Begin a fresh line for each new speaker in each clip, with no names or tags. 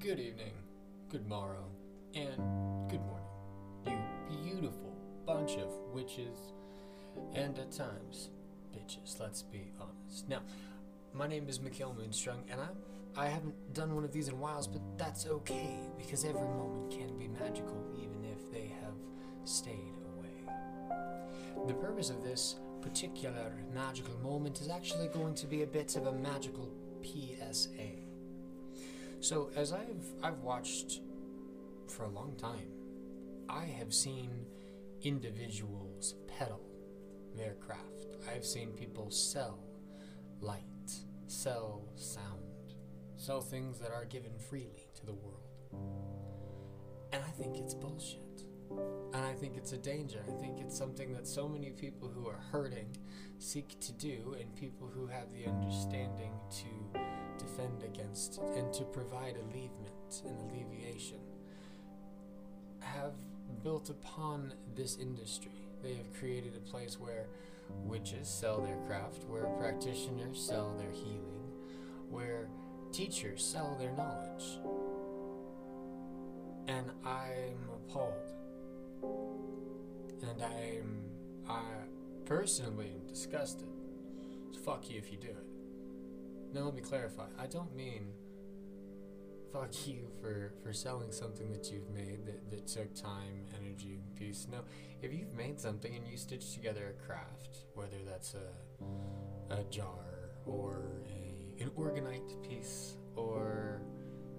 Good evening, good morrow, and good morning, you beautiful bunch of witches, and at times, bitches, let's be honest. Now, my name is Mikhail Moonstrung, and I'm, I haven't done one of these in a while, but that's okay, because every moment can be magical, even if they have stayed away. The purpose of this particular magical moment is actually going to be a bit of a magical PSA. So as I've I've watched for a long time, I have seen individuals peddle their craft. I've seen people sell light, sell sound, sell things that are given freely to the world. And I think it's bullshit. And I think it's a danger. I think it's something that so many people who are hurting seek to do, and people who have the understanding to defend against and to provide alleviation and alleviation have built upon this industry. They have created a place where witches sell their craft, where practitioners sell their healing, where teachers sell their knowledge. And I'm appalled. And I'm I personally disgusted. So fuck you if you do it. Now let me clarify. I don't mean fuck you for, for selling something that you've made that, that took time, energy, and peace. No, if you've made something and you stitch together a craft, whether that's a, a jar or a, an orgonite piece or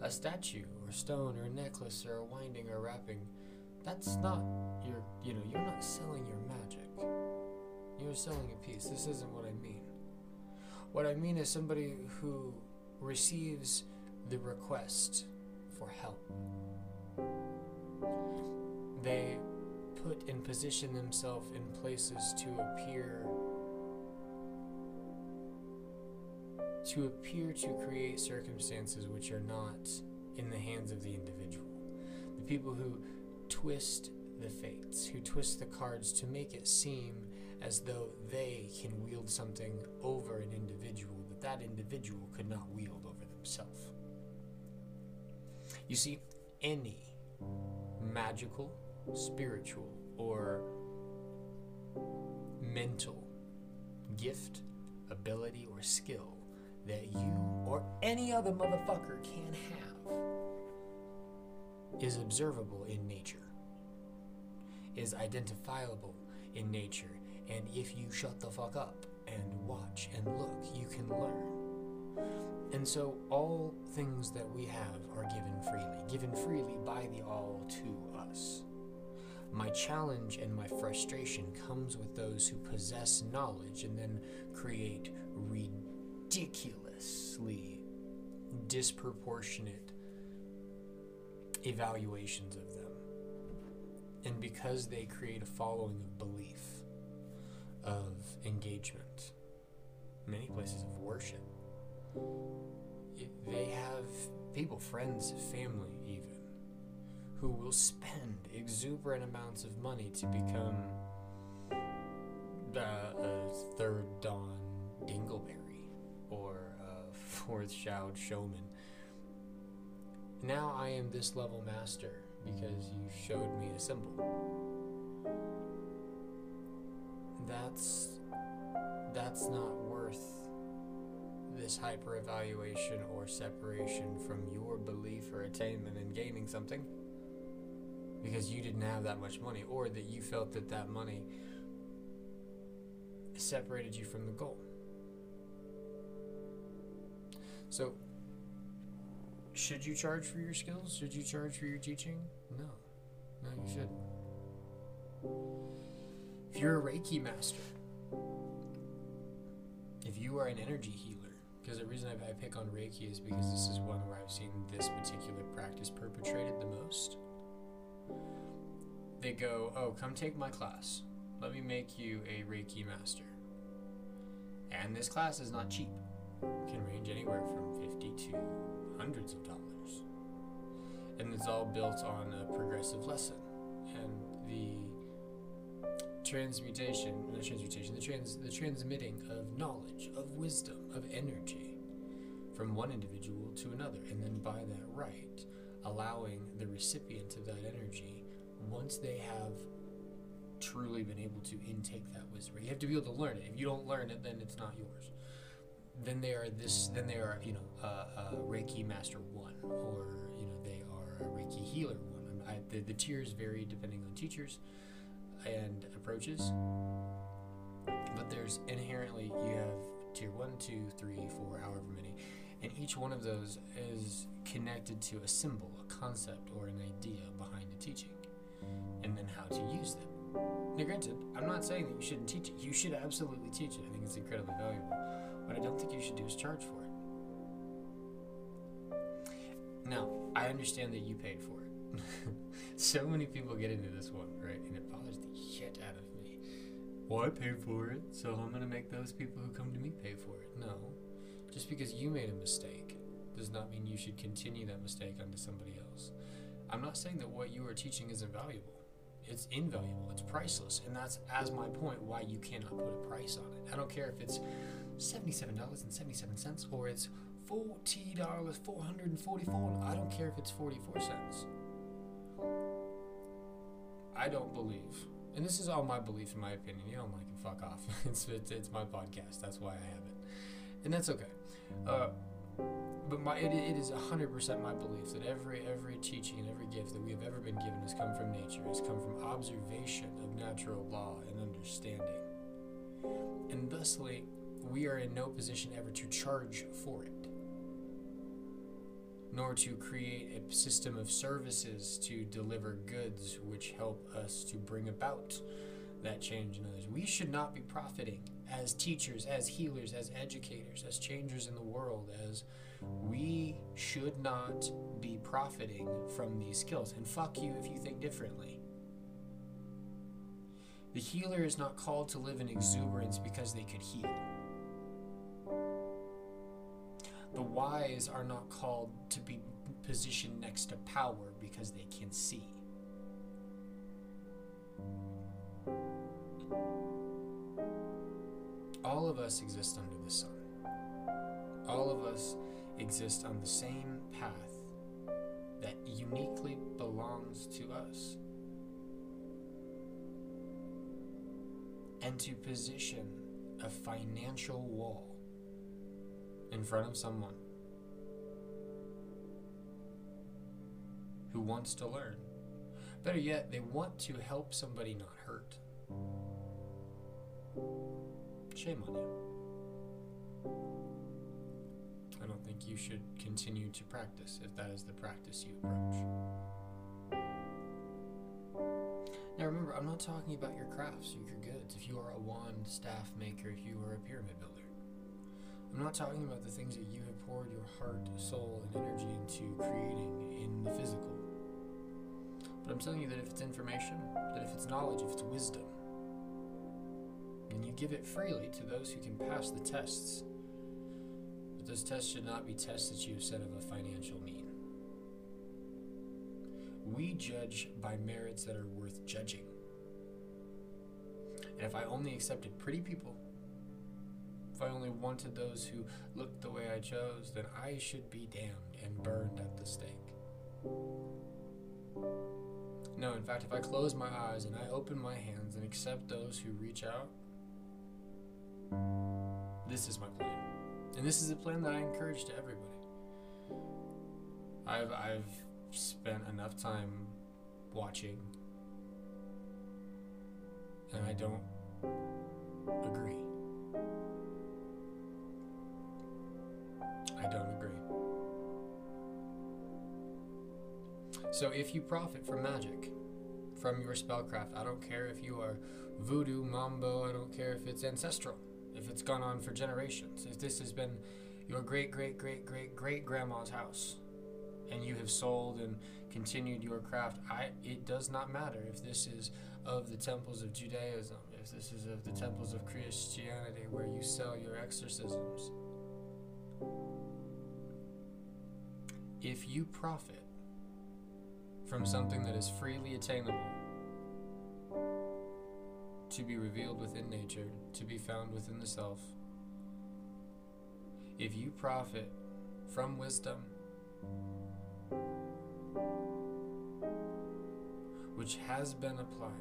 a statue or stone or a necklace or a winding or wrapping, that's not your, you know, you're not selling your magic. You're selling a piece. This isn't what I mean. What I mean is somebody who receives the request for help. They put and position themselves in places to appear to appear to create circumstances which are not in the hands of the individual. The people who twist the fates, who twist the cards to make it seem as though they can wield something over an individual that that individual could not wield over themselves. You see, any magical, spiritual, or mental gift, ability, or skill that you or any other motherfucker can have is observable in nature, is identifiable in nature, and if you shut the fuck up and watch and look, you can learn. And so all things that we have are given freely, given freely by the all to us. My challenge and my frustration comes with those who possess knowledge and then create ridiculously disproportionate evaluations of them. And because they create a following of belief, of engagement, many places of worship, they have people, friends, family, even, who will spend exuberant amounts of money to become uh, a third Don Dingleberry or a fourth Shoud Showman. Now I am this level master because you showed me a symbol. That's that's not worth this hyper evaluation or separation from your belief or attainment in gaining something because you didn't have that much money or that you felt that that money separated you from the goal. So, should you charge for your skills? Should you charge for your teaching? No. No, you shouldn't. If you're a Reiki master, if you are an energy healer, because the reason I, pick on Reiki is because this is one where I've seen this particular practice perpetrated the most. They go, Oh, come take my class. Let me make you a Reiki master. And this class is not cheap, it can range anywhere from 50 to hundreds of dollars. And it's all built on a progressive lesson. And the transmutation, the transmutation, the trans the transmitting of knowledge, of wisdom, of energy from one individual to another, and then by that right, allowing the recipient of that energy, once they have truly been able to intake that wisdom, you have to be able to learn it. If you don't learn it, then it's not yours. Then they are this. Then they are, you know, a, Reiki Master One, or you know, they are a Reiki Healer One. I, the, the tiers vary depending on teachers and approaches. But there's inherently you have tier one, two, three, four, however many, and each one of those is connected to a symbol, a concept, or an idea behind a teaching, and then how to use them. Now, granted, I'm not saying that you shouldn't teach it. You should absolutely teach it. I think it's incredibly valuable. Don't think you should do is charge for it. Now, I understand that you paid for it. so many people get into this one, right? And it bothers the shit out of me. Well, I paid for it, so I'm going to make those people who come to me pay for it. No. Just because you made a mistake does not mean you should continue that mistake onto somebody else. I'm not saying that what you are teaching isn't valuable. It's invaluable. It's priceless. And that's, as my point, why you cannot put a price on it. I don't care if it's $77.77 or it's $40, 444 I don't care if it's 44 cents. I don't believe, and this is all my belief in my opinion. You don't like it, fuck off. it's, it's, it's my podcast. That's why I have it. And that's okay. Uh, but my it, it is 100% my belief that every every teaching and every gift that we have ever been given has come from nature has come from observation of natural law and understanding and thusly we are in no position ever to charge for it nor to create a system of services to deliver goods which help us to bring about that change in others. We should not be profiting as teachers, as healers, as educators, as changers in the world, as we should not be profiting from these skills. And fuck you if you think differently. The healer is not called to live in exuberance because they could heal. Wise are not called to be positioned next to power because they can see. All of us exist under the sun. All of us exist on the same path that uniquely belongs to us. And to position a financial wall in front of someone who wants to learn. Better yet, they want to help somebody not hurt. Shame on you. I don't think you should continue to practice if that is the practice you approach. Now remember, I'm not talking about your crafts or your goods. If you are a wand staff maker, if you are a pyramid builder. I'm not talking about the things that you have poured your heart, soul, and energy into creating in the physical. But I'm telling you that if it's information, that if it's knowledge, if it's wisdom, and you give it freely to those who can pass the tests. But those tests should not be tests that you have set of a financial mean. We judge by merits that are worth judging. And if I only accepted pretty people, if I only wanted those who looked the way I chose, then I should be damned and burned at the stake. No, in fact, if I close my eyes and I open my hands and accept those who reach out, this is my plan. And this is a plan that I encourage to everybody. I've I've spent enough time watching and I don't agree. I don't agree. So if you profit from magic, from your spellcraft, I don't care if you are voodoo, mambo, I don't care if it's ancestral if it's gone on for generations, if this has been your great great great great great grandma's house and you have sold and continued your craft, I it does not matter if this is of the temples of Judaism, if this is of the temples of Christianity where you sell your exorcisms. If you profit from something that is freely attainable to be revealed within nature, to be found within the self. If you profit from wisdom, which has been applied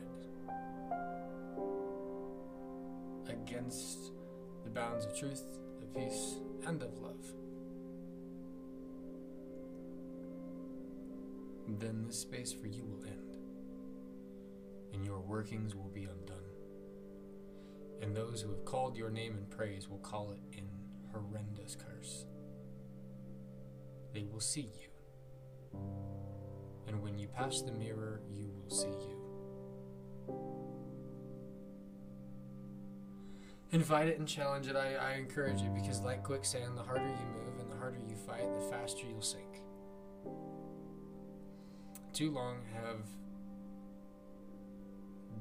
against the bounds of truth, of peace, and of love, then this space for you will end, and your workings will be undone. And those who have called your name in praise will call it in horrendous curse. They will see you. And when you pass the mirror, you will see you. Invite it and challenge it. I, I encourage it because, like quicksand, the harder you move and the harder you fight, the faster you'll sink. Too long have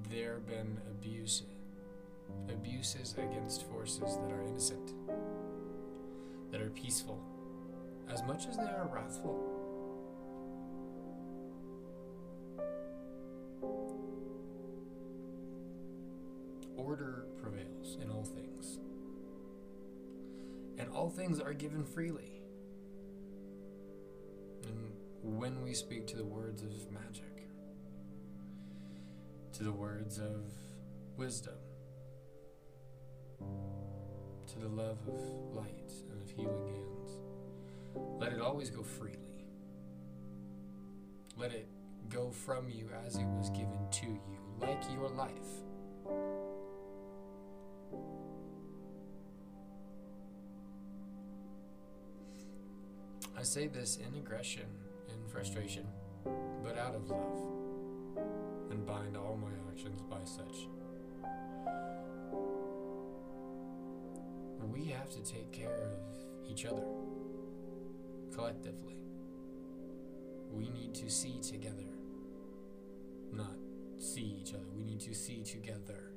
there been abuse, abuses against forces that are innocent, that are peaceful, as much as they are wrathful. Order prevails in all things, and all things are given freely. We speak to the words of magic, to the words of wisdom, to the love of light and of healing hands, let it always go freely. Let it go from you as it was given to you, like your life. I say this in aggression frustration, but out of love, and bind all my actions by such. We have to take care of each other collectively. We need to see together, not see each other. We need to see together,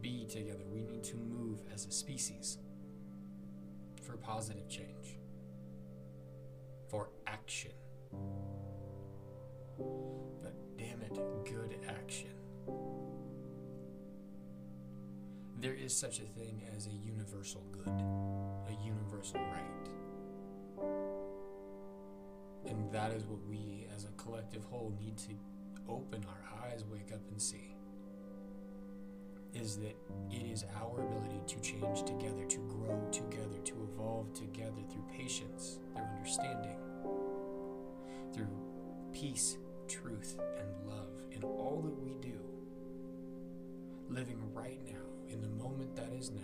be together. We need to move as a species for positive change, action. But damn it, good action. There is such a thing as a universal good, a universal right. And that is what we as a collective whole need to open our eyes, wake up, and see. Is that it is our ability to change together, to grow together, to evolve together through patience, through understanding, through peace, truth, and love in all that we do. Living right now, in the moment that is now,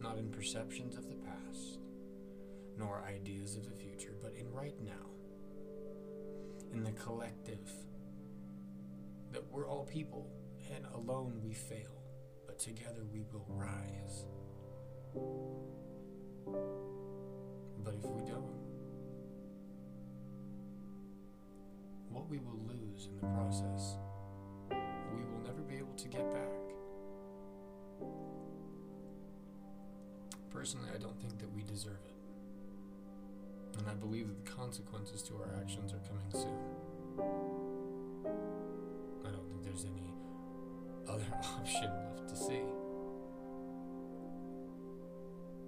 not in perceptions of the past, nor ideas of the future, but in right now, in the collective, that we're all people and alone we fail, but together we will rise. But if we don't, what we will lose in the process, we will never be able to get back. Personally, I don't think that we deserve it. And I believe that the consequences to our actions are coming soon. I don't think there's any other option left to see.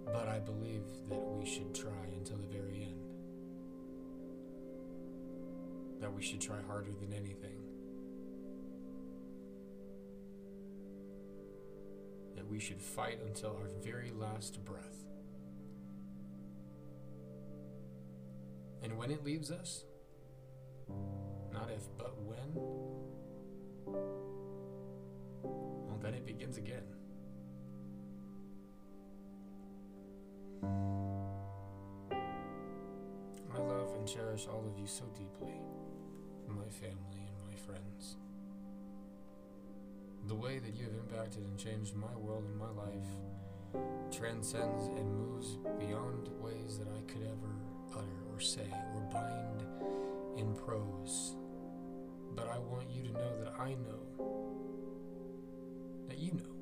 But I believe that we should try until the very end. That we should try harder than anything. That we should fight until our very last breath. And when it leaves us, not if, but when, well, then it begins again. I love and cherish all of you so deeply, my family and my friends. The way that you have impacted and changed my world and my life transcends and moves beyond ways that I could ever utter or say or bind in prose. But I want you to know that I know that you know.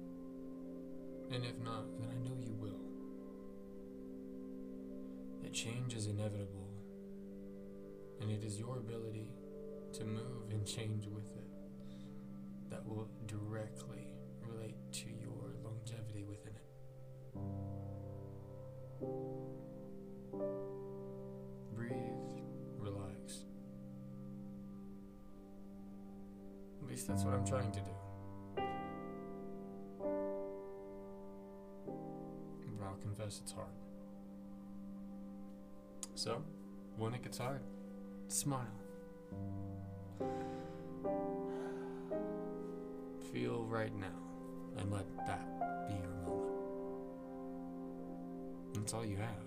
And if not, then I know you will. That change is inevitable, and it is your ability to move and change with it that will directly relate to your longevity within it. Breathe, relax. At least that's what I'm trying to do. But I'll confess it's hard. So, when it gets hard, smile. Feel right now and let that be your moment. That's all you have.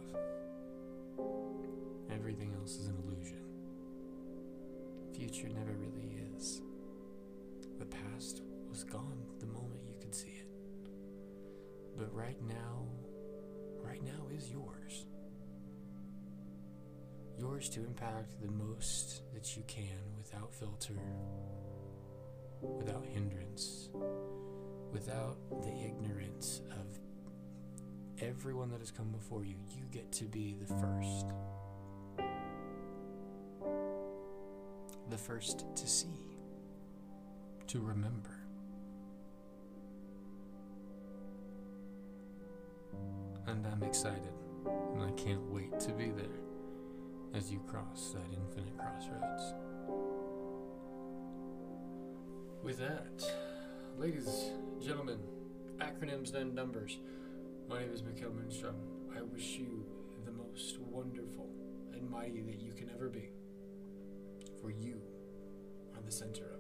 Everything else is an illusion. Future never really is. The past was gone the moment you could see it. But right now, right now is yours. Yours to impact the most that you can without filter, without hindrance, without the ignorance of everyone that has come before you. You get to be the first. The first to see, to remember. And I'm excited, and I can't wait to be there as you cross that infinite crossroads. With that, ladies, gentlemen, acronyms and numbers, my name is Mikhail Moonstrom. I wish you the most wonderful and mighty that you can ever be, for you are the center